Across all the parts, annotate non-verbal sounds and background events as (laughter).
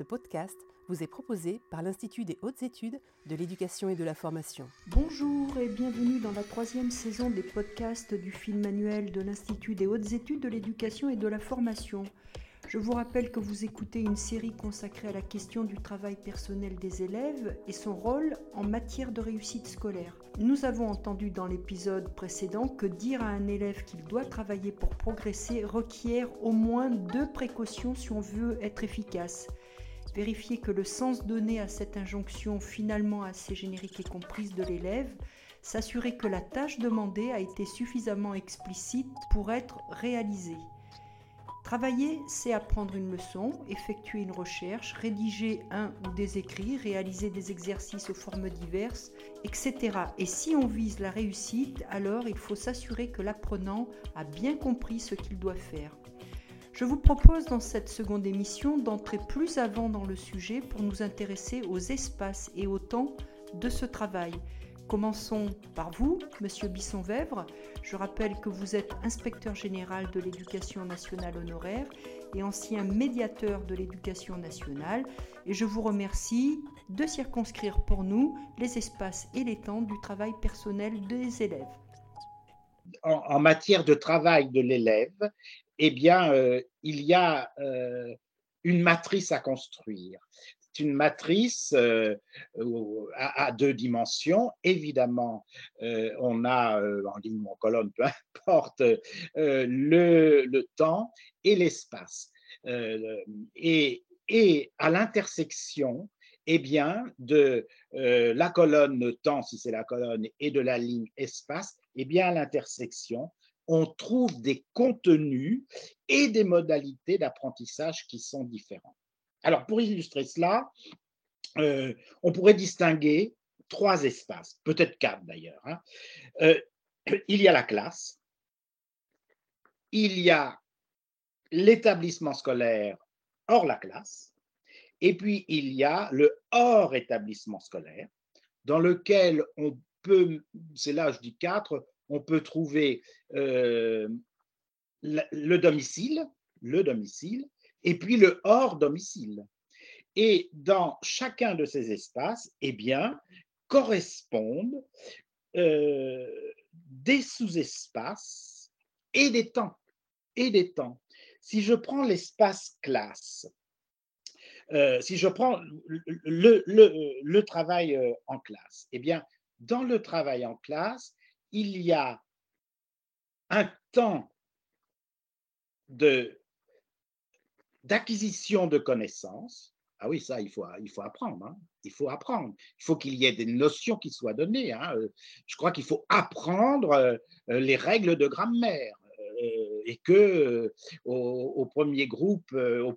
Ce podcast vous est proposé par l'Institut des hautes études de l'éducation et de la formation. Bonjour et bienvenue dans la troisième saison des podcasts du film manuel de l'Institut des hautes études de l'éducation et de la formation. Je vous rappelle que vous écoutez une série consacrée à la question du travail personnel des élèves et son rôle en matière de réussite scolaire. Nous avons entendu dans l'épisode précédent que dire à un élève qu'il doit travailler pour progresser requiert au moins deux précautions si on veut être efficace. Vérifier que le sens donné à cette injonction finalement assez générique et comprise de l'élève, s'assurer que la tâche demandée a été suffisamment explicite pour être réalisée. Travailler, c'est apprendre une leçon, effectuer une recherche, rédiger un ou des écrits, réaliser des exercices aux formes diverses, etc. Et si on vise la réussite, alors il faut s'assurer que l'apprenant a bien compris ce qu'il doit faire. Je vous propose dans cette seconde émission d'entrer plus avant dans le sujet pour nous intéresser aux espaces et au temps de ce travail. Commençons par vous, Monsieur Bisson-Vèvre. Je rappelle que vous êtes inspecteur général de l'éducation nationale honoraire et ancien médiateur de l'éducation nationale. Et je vous remercie de circonscrire pour nous les espaces et les temps du travail personnel des élèves. En, matière de travail de l'élève, eh bien, euh, il y a euh, une matrice à construire une matrice euh, à, deux dimensions. Évidemment, on a en ligne ou en colonne, peu importe, le, temps et l'espace. Et, et, à l'intersection, eh bien, de la colonne temps, si c'est la colonne, et de la ligne espace, eh bien, à l'intersection, on trouve des contenus et des modalités d'apprentissage qui sont différents. Alors, pour illustrer cela, euh, on pourrait distinguer trois espaces, peut-être quatre d'ailleurs. Hein. Euh, il y a la classe, il y a l'établissement scolaire hors la classe, et puis il y a le hors établissement scolaire, dans lequel on peut, c'est là je dis quatre, on peut trouver euh, le domicile, le domicile, et puis le hors domicile. Et dans chacun de ces espaces, eh bien, correspondent euh, des sous-espaces et des temps. Et des temps. Si je prends l'espace classe, euh, si je prends le, le, travail euh, en classe, eh bien, dans le travail en classe, il y a un temps d'acquisition de connaissances. Ah oui, ça, il faut, il faut apprendre. Hein. Il faut apprendre. Il faut qu'il y ait des notions qui soient données. Hein. Euh, je crois qu'il faut apprendre euh, euh, les règles de grammaire et que au, premier groupe, au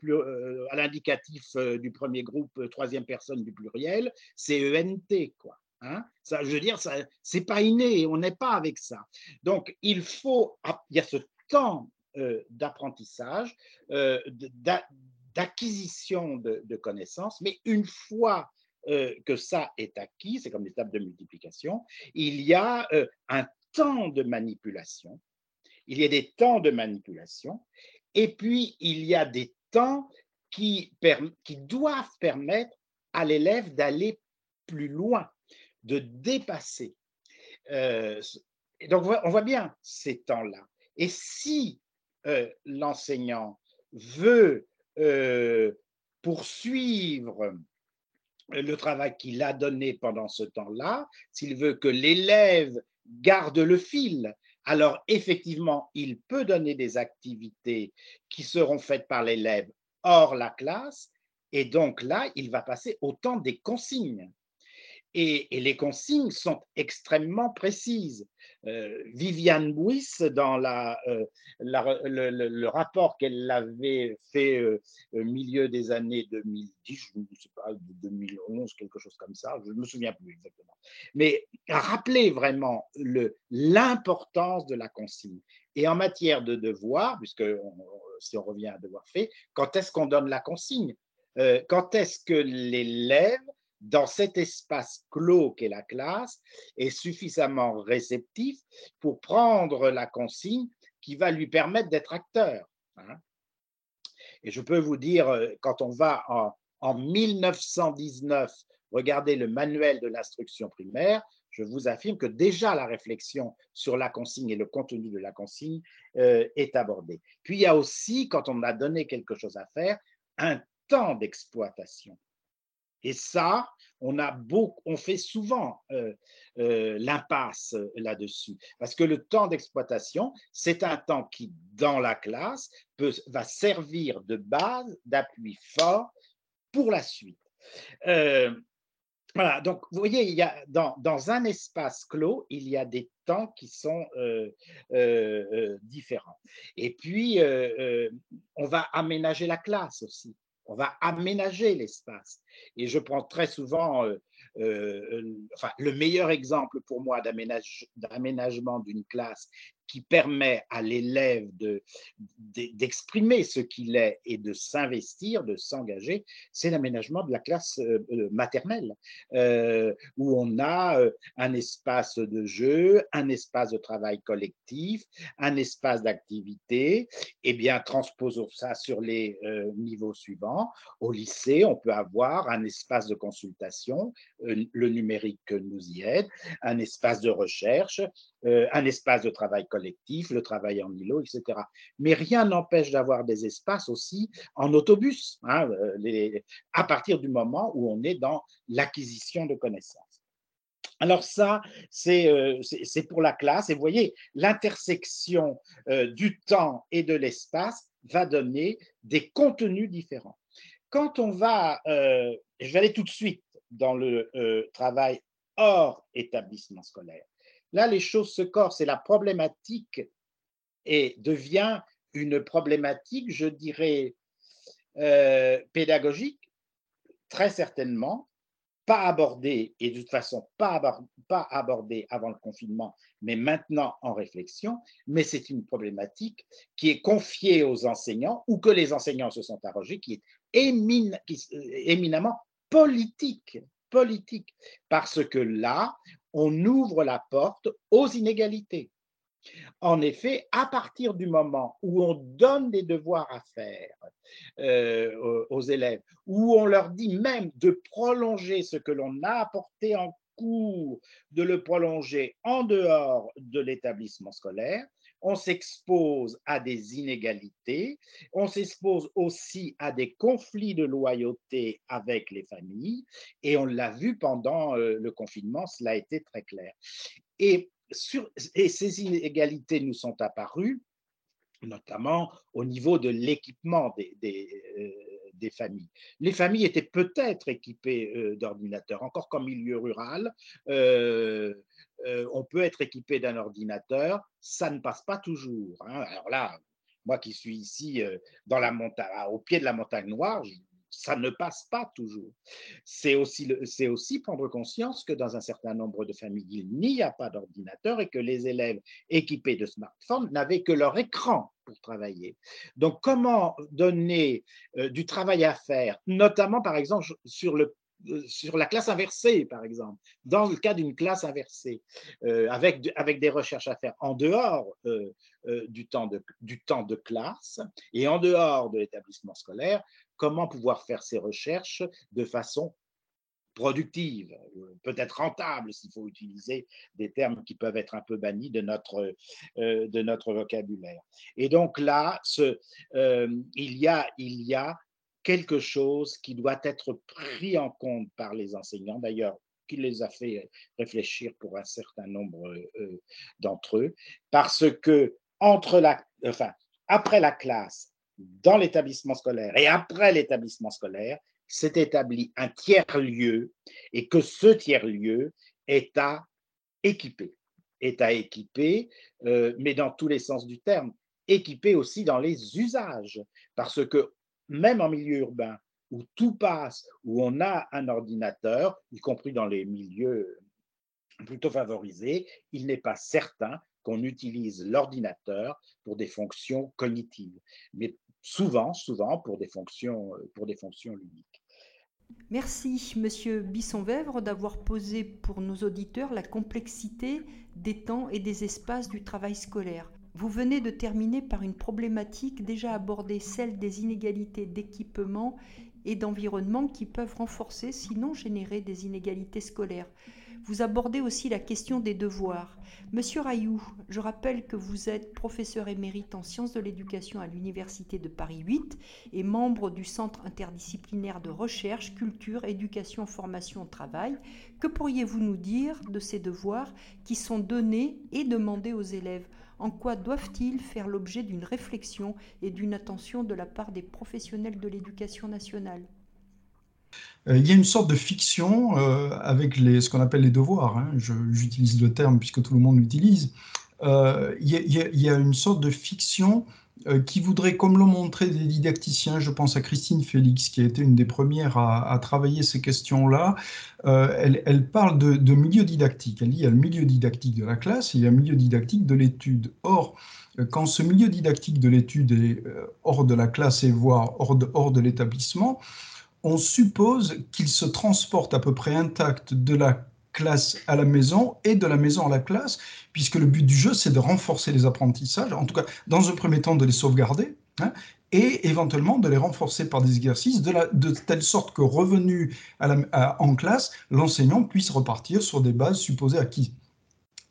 à l'indicatif du premier groupe, troisième personne du pluriel, c'est ENT, quoi. Hein. ça, je veux dire, ça, c'est pas inné, on n'est pas avec ça. Donc, il faut, il y a ce temps euh, d'apprentissage, euh, d'acquisition de, connaissances, mais une fois euh, que ça est acquis, c'est comme l'étape de multiplication, il y a un temps de manipulation, il y a des temps de manipulation, et puis il y a des temps qui, qui doivent permettre à l'élève d'aller plus loin, de dépasser. donc on voit bien ces temps-là. Et si euh, l'enseignant veut euh, poursuivre le travail qu'il a donné pendant ce temps-là, s'il veut que l'élève garde le fil, alors effectivement, il peut donner des activités qui seront faites par l'élève hors la classe, et donc là, il va passer au temps des consignes. Et, les consignes sont extrêmement précises. Euh, Viviane Bouis, dans euh, le, rapport qu'elle avait fait euh, au milieu des années 2010, je ne sais pas, 2011, quelque chose comme ça, je ne me souviens plus exactement, mais a vraiment l'importance de la consigne. Et en matière de devoir, puisque si on revient à devoir fait, quand est-ce qu'on donne la consigne? Quand est-ce que l'élève dans cet espace clos qu'est la classe est suffisamment réceptif pour prendre la consigne qui va lui permettre d'être acteur. Hein. Et je peux vous dire, euh, quand on va en, en 1919, regardez le manuel de l'instruction primaire, je vous affirme que déjà la réflexion sur la consigne et le contenu de la consigne euh, est abordée. Puis il y a aussi, quand on a donné quelque chose à faire, un temps d'exploitation. Et ça, on, a beaucoup, on fait souvent euh, euh, l'impasse là-dessus. Parce que le temps d'exploitation, c'est un temps qui, dans la classe, va servir de base, d'appui fort pour la suite. Euh, voilà, donc vous voyez, il y a, dans, un espace clos, il y a des temps qui sont différents. Et puis, on va aménager la classe aussi on va aménager l'espace. Et je prends très souvent euh, euh, enfin, le meilleur exemple pour moi d'aménagement d'une classe qui permet à l'élève d'exprimer de, ce qu'il est et de s'investir, de s'engager, c'est l'aménagement de la classe euh, euh, maternelle, euh, où on a un espace de jeu, un espace de travail collectif, un espace d'activité. Eh bien, transposons ça sur les niveaux suivants. Au lycée, on peut avoir un espace de consultation, le numérique nous y aide, un espace de recherche, un espace de travail collectif, le travail en îlot, etc. Mais rien n'empêche d'avoir des espaces aussi en autobus, hein, euh, à partir du moment où on est dans l'acquisition de connaissances. Alors ça, euh, c'est pour la classe. Et vous voyez, l'intersection euh, du temps et de l'espace va donner des contenus différents. Quand on va, je vais aller tout de suite dans le travail hors établissement scolaire. Là, les choses se corsent et la problématique et devient une problématique, je dirais, euh, pédagogique, très certainement, pas abordée, et de toute façon pas, abordée avant le confinement, mais maintenant en réflexion, mais c'est une problématique qui est confiée aux enseignants ou que les enseignants se sont arrogés, qui est euh, éminemment politique. Politique, parce que là, on ouvre la porte aux inégalités. En effet, à partir du moment où on donne des devoirs à faire euh, aux élèves, où on leur dit même de prolonger ce que l'on a apporté en cours, de le prolonger en dehors de l'établissement scolaire, on s'expose à des inégalités, on s'expose aussi à des conflits de loyauté avec les familles, et on l'a vu pendant euh, le confinement, cela a été très clair. Et, ces inégalités nous sont apparues notamment au niveau de l'équipement des, euh, familles. Les familles étaient peut-être équipées euh, d'ordinateurs, encore comme milieu rural. Euh, on peut être équipé d'un ordinateur, ça ne passe pas toujours. Hein. Alors là, moi qui suis ici euh, dans la montagne, au pied de la montagne noire, ça ne passe pas toujours. C'est aussi prendre conscience que dans un certain nombre de familles, il n'y a pas d'ordinateur et que les élèves équipés de smartphones n'avaient que leur écran pour travailler. Donc, comment donner euh, du travail à faire, notamment par exemple sur le sur la classe inversée, par exemple, dans le cas d'une classe inversée, euh, avec, avec des recherches à faire en dehors euh, euh, du, temps de, du temps de classe et en dehors de l'établissement scolaire, comment pouvoir faire ces recherches de façon productive, peut-être rentable s'il faut utiliser des termes qui peuvent être un peu bannis de notre, de notre vocabulaire. Et donc là, ce, il, y a, il y a quelque chose qui doit être pris en compte par les enseignants, d'ailleurs, qui les a fait réfléchir pour un certain nombre euh, d'entre eux, parce que entre la, enfin, après la classe, dans l'établissement scolaire et après l'établissement scolaire, s'est établi un tiers-lieu et que ce tiers-lieu est à équiper, est à équiper, euh, mais dans tous les sens du terme, équiper aussi dans les usages, parce que même en milieu urbain, où tout passe, où on a un ordinateur, y compris dans les milieux plutôt favorisés, il n'est pas certain qu'on utilise l'ordinateur pour des fonctions cognitives, mais souvent, souvent pour des fonctions, pour des fonctions ludiques. Merci, Monsieur Bisson-Vèvre, d'avoir posé pour nos auditeurs la complexité des temps et des espaces du travail scolaire. Vous venez de terminer par une problématique déjà abordée, celle des inégalités d'équipement et d'environnement qui peuvent renforcer, sinon générer des inégalités scolaires. Vous abordez aussi la question des devoirs. Monsieur Rayou, je rappelle que vous êtes professeur émérite en sciences de l'éducation à l'Université de Paris 8 et membre du Centre interdisciplinaire de recherche, culture, éducation, formation, travail. Que pourriez-vous nous dire de ces devoirs qui sont donnés et demandés aux élèves? En quoi doivent-ils faire l'objet d'une réflexion et d'une attention de la part des professionnels de l'éducation nationale? Il y a une sorte de fiction euh, avec les, ce qu'on appelle les devoirs. Hein. J'utilise le terme puisque tout le monde l'utilise. Euh, il, y a une sorte de fiction qui voudrait, comme l'ont montré des didacticiens, je pense à Christine Félix, qui a été une des premières à, travailler ces questions-là, elle, parle de, de, milieu didactique. Elle dit il y a le milieu didactique de la classe et il y a le milieu didactique de l'étude. Or, quand ce milieu didactique de l'étude est hors de la classe et voire hors de, hors de l'établissement, on suppose qu'il se transporte à peu près intact de la classe à la maison et de la maison à la classe, puisque le but du jeu, c'est de renforcer les apprentissages, en tout cas, dans un premier temps, de les sauvegarder, hein, et éventuellement de les renforcer par des exercices, de, telle sorte que revenu en classe, l'enseignant puisse repartir sur des bases supposées acquises.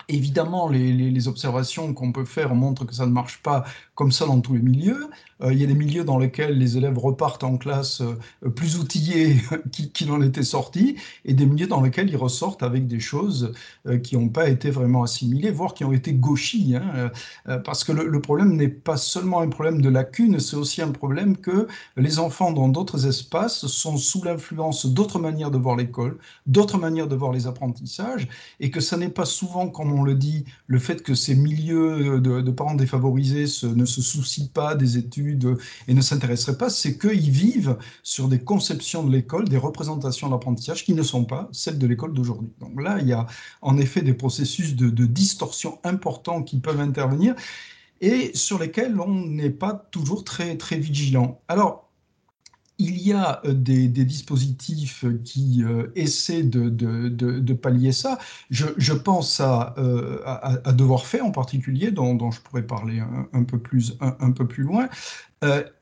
Évidemment, les, observations qu'on peut faire montrent que ça ne marche pas comme ça dans tous les milieux. Euh, il y a des milieux dans lesquels les élèves repartent en classe euh, plus outillés (laughs) qu'ils n'en étaient sortis, et des milieux dans lesquels ils ressortent avec des choses euh, qui n'ont pas été vraiment assimilées, voire qui ont été gauchies. Hein, parce que le, problème n'est pas seulement un problème de lacune, c'est aussi un problème que les enfants dans d'autres espaces sont sous l'influence d'autres manières de voir l'école, d'autres manières de voir les apprentissages, et que ça n'est pas souvent, comme on le dit, le fait que ces milieux de, parents défavorisés ne se soucient pas des études et ne s'intéresseraient pas, c'est qu'ils vivent sur des conceptions de l'école, des représentations d'apprentissage qui ne sont pas celles de l'école d'aujourd'hui. Donc là, il y a en effet des processus de, de distorsion importants qui peuvent intervenir et sur lesquels on n'est pas toujours très, très vigilant. Alors, il y a euh, des, dispositifs qui euh, essaient de, pallier ça. Je, pense euh, à, Devoir fait en particulier, dont, je pourrais parler un, peu, plus, un, peu plus loin,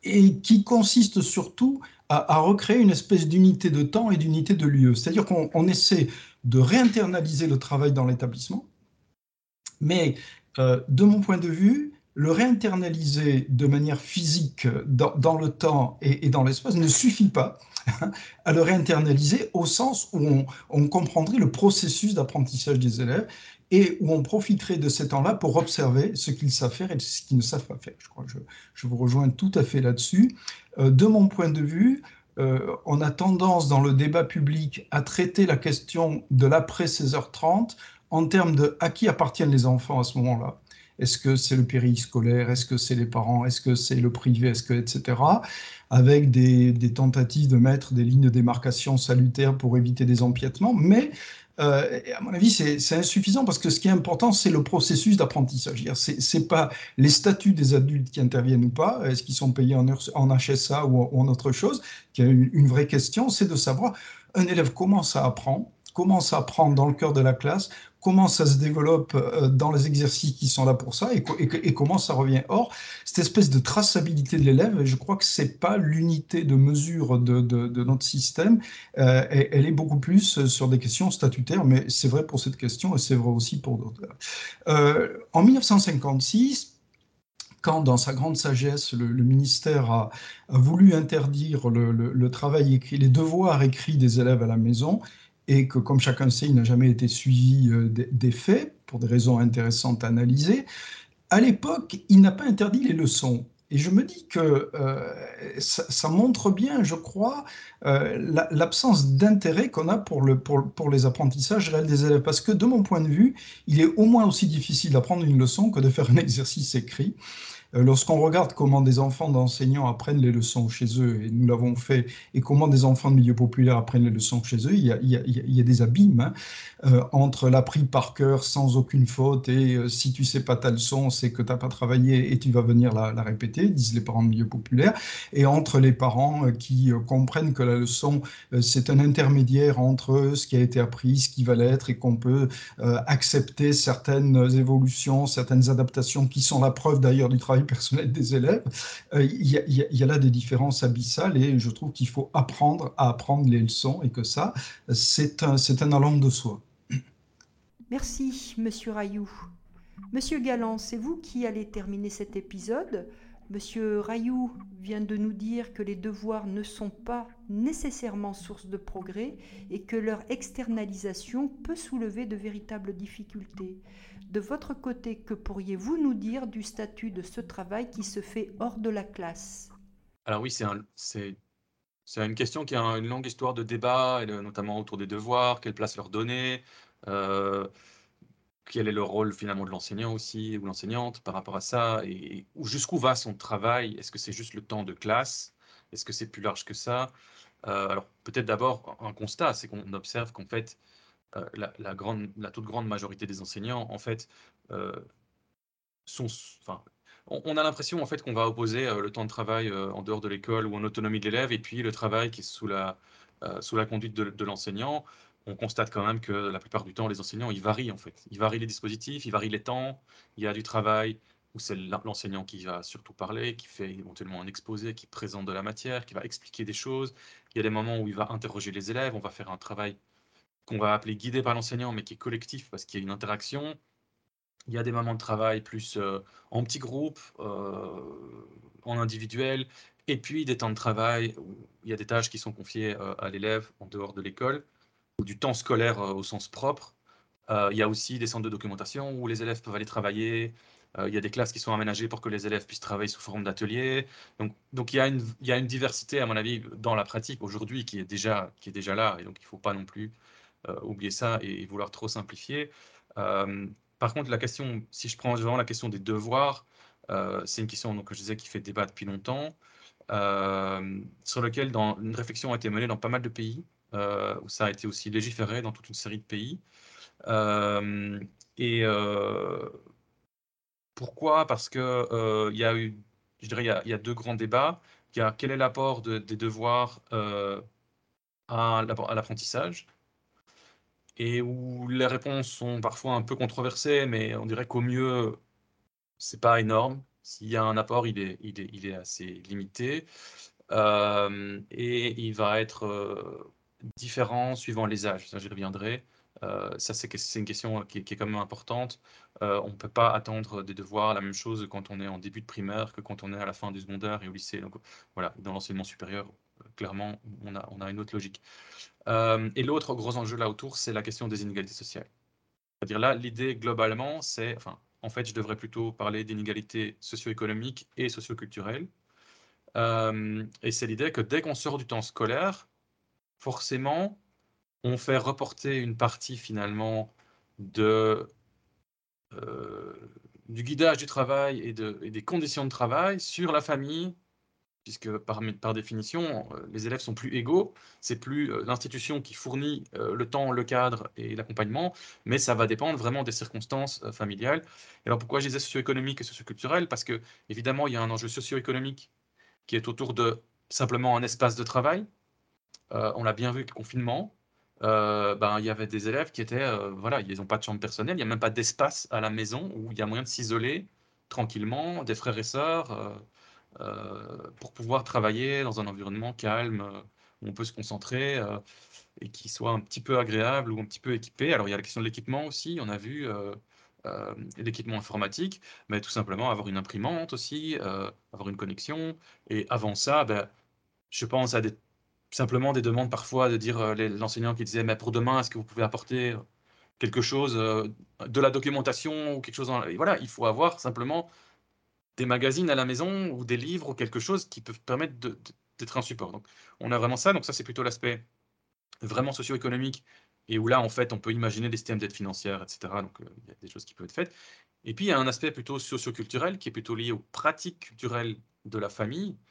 et qui consiste surtout à, recréer une espèce d'unité de temps et d'unité de lieu. C'est-à-dire qu'on essaie de réinternaliser le travail dans l'établissement, mais de mon point de vue, le réinternaliser de manière physique dans, le temps et, dans l'espace ne suffit pas à le réinternaliser au sens où on, comprendrait le processus d'apprentissage des élèves et où on profiterait de ces temps-là pour observer ce qu'ils savent faire et ce qu'ils ne savent pas faire. Je crois que je, vous rejoins tout à fait là-dessus. Euh, de mon point de vue, euh, on a tendance dans le débat public à traiter la question de l'après 16h30 en termes de à qui appartiennent les enfants à ce moment-là. Est-ce que c'est le périscolaire? Est-ce que c'est les parents? Est-ce que c'est le privé? Est-ce que etc. Avec des, tentatives de mettre des lignes de démarcation salutaires pour éviter des empiètements, mais euh, à mon avis, c'est insuffisant parce que ce qui est important, c'est le processus d'apprentissage. Ce n'est pas les statuts des adultes qui interviennent ou pas, est-ce qu'ils sont payés en, HSA ou en, autre chose, une vraie question, c'est de savoir un élève comment ça apprend, comment ça apprend dans le cœur de la classe, comment ça se développe euh, dans les exercices qui sont là pour ça et, comment ça revient. Or, cette espèce de traçabilité de l'élève, je crois que ce n'est pas l'unité de mesure de, notre système. Euh, elle, est beaucoup plus sur des questions statutaires, mais c'est vrai pour cette question et c'est vrai aussi pour d'autres. Euh, en 1956, quand, dans sa grande sagesse, le, ministère a, voulu interdire le, travail écrit, les devoirs écrits des élèves à la maison, et que, comme chacun sait, il n'a jamais été suivi euh, des faits, pour des raisons intéressantes à analyser. À l'époque, il n'a pas interdit les leçons. Et je me dis que euh, ça, montre bien, je crois, euh, l'absence d'intérêt qu'on a pour, le, pour, pour, les apprentissages réels des élèves. Parce que de mon point de vue, il est au moins aussi difficile d'apprendre une leçon que de faire un (laughs) exercice écrit. Euh, lorsqu'on regarde comment des enfants d'enseignants apprennent les leçons chez eux, et nous l'avons fait, et comment des enfants de milieu populaire apprennent les leçons chez eux, il y a, des abîmes hein, entre l'appris par cœur sans aucune faute et si tu sais pas ta leçon, c'est que tu n'as pas travaillé et tu vas venir la, répéter, disent les parents de milieu populaire, et entre les parents qui comprennent que la leçon, c'est un intermédiaire entre ce qui a été appris, ce qui va l'être, et qu'on peut accepter certaines évolutions, certaines adaptations qui sont la preuve d'ailleurs du travail personnel des élèves. Il y, a là des différences abyssales et je trouve qu'il faut apprendre à apprendre les leçons et que ça, c'est un, un allant de soi. Merci, Monsieur Rayou. Monsieur Galland, c'est vous qui allez terminer cet épisode. Monsieur Rayou vient de nous dire que les devoirs ne sont pas nécessairement source de progrès et que leur externalisation peut soulever de véritables difficultés. De votre côté, que pourriez-vous nous dire du statut de ce travail qui se fait hors de la classe? Alors oui, c'est une question qui a une longue histoire de débat, notamment autour des devoirs, quelle place leur donner. Euh, quel est le rôle finalement de l'enseignant aussi ou l'enseignante par rapport à ça et, jusqu'où va son travail? Est-ce que c'est juste le temps de classe? Est-ce que c'est plus large que ça? Euh, Alors peut-être d'abord un constat, c'est qu'on observe qu'en fait euh, la, toute grande majorité des enseignants en fait sont, enfin, on, a l'impression en fait qu'on va opposer le temps de travail en dehors de l'école ou en autonomie de l'élève et puis le travail qui est sous la sous la conduite de l'enseignant on constate quand même que la plupart du temps, les enseignants, ils varient en fait. Ils varient les dispositifs, ils varient les temps. Il y a du travail où c'est l'enseignant qui va surtout parler, qui fait éventuellement un exposé, qui présente de la matière, qui va expliquer des choses. Il y a des moments où il va interroger les élèves. On va faire un travail qu'on va appeler guidé par l'enseignant, mais qui est collectif parce qu'il y a une interaction. Il y a des moments de travail plus euh, en petits groupes, euh, en individuel, et puis des temps de travail où il y a des tâches qui sont confiées euh, à l'élève en dehors de l'école du temps scolaire euh, au sens propre. Euh, il y a aussi des centres de documentation où les élèves peuvent aller travailler. Euh, il y a des classes qui sont aménagées pour que les élèves puissent travailler sous forme d'atelier. Donc, donc il, y a une, il y a une diversité, à mon avis, dans la pratique aujourd'hui qui, est déjà, qui est déjà là. Et donc, il ne faut pas non plus oublier ça et, vouloir trop simplifier. par contre, la question, si je prends vraiment la question des devoirs, c'est une question donc, que je disais qui fait débat depuis longtemps, sur lequel dans, une réflexion a été menée dans pas mal de pays. Euh, où ça a été aussi légiféré dans toute une série de pays. Euh, et euh, pourquoi? Parce que il y a eu, je dirais, il y a, deux grands débats. Il y a quel est l'apport des devoirs à l'apprentissage? Et où les réponses sont parfois un peu controversées, mais on dirait qu'au mieux, c'est pas énorme. S'il y a un apport, il est assez limité. et il va être différents suivant les âges. Ça, j'y reviendrai. Euh, ça, c'est une question qui est, quand même importante. Euh, on ne peut pas attendre des devoirs la même chose quand on est en début de primaire que quand on est à la fin du secondaire et au lycée. Donc voilà, dans l'enseignement supérieur, clairement, on a, une autre logique. Euh, et l'autre gros enjeu là autour, c'est la question des inégalités sociales. C'est-à-dire là, l'idée globalement, c'est, enfin, en fait, je devrais plutôt parler d'inégalités socio-économiques et socio-culturelles. et c'est l'idée que dès qu'on sort du temps scolaire, forcément, on fait reporter une partie finalement de, euh, du guidage du travail et, de, des conditions de travail sur la famille, puisque par, par définition, euh, les élèves sont plus égaux, c'est plus euh, l'institution qui fournit le temps, le cadre et l'accompagnement, mais ça va dépendre vraiment des circonstances familiales. Et alors pourquoi je disais socio-économique et socio-culturel? Parce que évidemment, il y a un enjeu socio-économique qui est autour de simplement un espace de travail, on l'a bien vu avec le confinement, euh, ben, il y avait des élèves qui étaient, euh, voilà, ils n'ont pas de chambre personnelle, il n'y a même pas d'espace à la maison où il y a moyen de s'isoler tranquillement, des frères et sœurs, pour pouvoir travailler dans un environnement calme, où on peut se concentrer et qui soit un petit peu agréable ou un petit peu équipé. Alors il y a la question de l'équipement aussi, on a vu l'équipement informatique, mais tout simplement avoir une imprimante aussi, avoir une connexion. Et avant ça, ben, je pense à des simplement des demandes parfois de dire euh, l'enseignant qui disait mais pour demain est-ce que vous pouvez apporter quelque chose euh, de la documentation ou quelque chose voilà il faut avoir simplement des magazines à la maison ou des livres ou quelque chose qui peuvent permettre d'être un support. Donc on a vraiment ça. Donc ça c'est plutôt l'aspect vraiment socio-économique et où là en fait on peut imaginer des systèmes d'aide financière etc donc euh, il y a des choses qui peuvent être faites. Et puis il y a un aspect plutôt socio-culturel qui est plutôt lié aux pratiques culturelles de la famille. euh,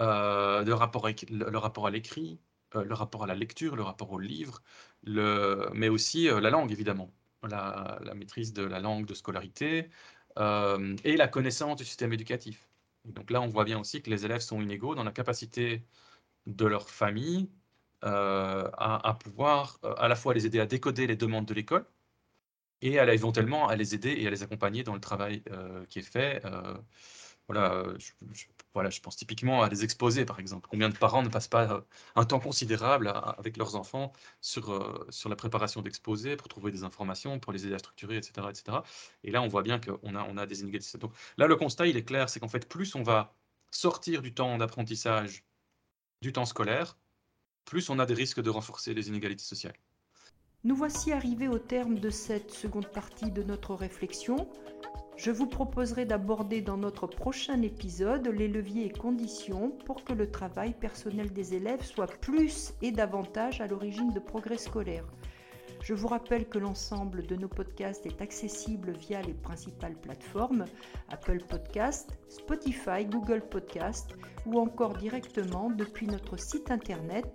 le, rapport le, rapport à l'écrit, euh, le rapport à la lecture, le rapport au livre, mais aussi euh, la langue, évidemment, la, maîtrise de la langue de scolarité et la connaissance du système éducatif. donc là, on voit bien aussi que les élèves sont inégaux dans la capacité de leur famille à, pouvoir à la fois les aider à décoder les demandes de l'école et à, éventuellement à les aider et à les accompagner dans le travail qui est fait voilà, je, voilà, je pense typiquement à des exposés, par exemple. Combien de parents ne passent pas un temps considérable avec leurs enfants sur, sur la préparation d'exposés pour trouver des informations, pour les aider à structurer, etc. etc. Et là, on voit bien qu'on a, on a des inégalités. Donc là, le constat, il est clair, c'est qu'en fait, plus on va sortir du temps d'apprentissage, du temps scolaire, plus on a des risques de renforcer les inégalités sociales. Nous voici arrivés au terme de cette seconde partie de notre réflexion. Je vous proposerai d'aborder dans notre prochain épisode les leviers et conditions pour que le travail personnel des élèves soit plus et davantage à l'origine de progrès scolaires. Je vous rappelle que l'ensemble de nos podcasts est accessible via les principales plateformes Apple Podcast, Spotify, Google Podcast ou encore directement depuis notre site internet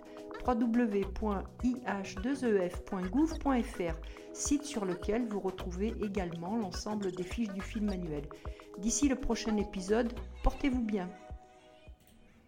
www.ih2ef.gouv.fr, site sur lequel vous retrouvez également l'ensemble des fiches du film manuel. D'ici le prochain épisode, portez-vous bien.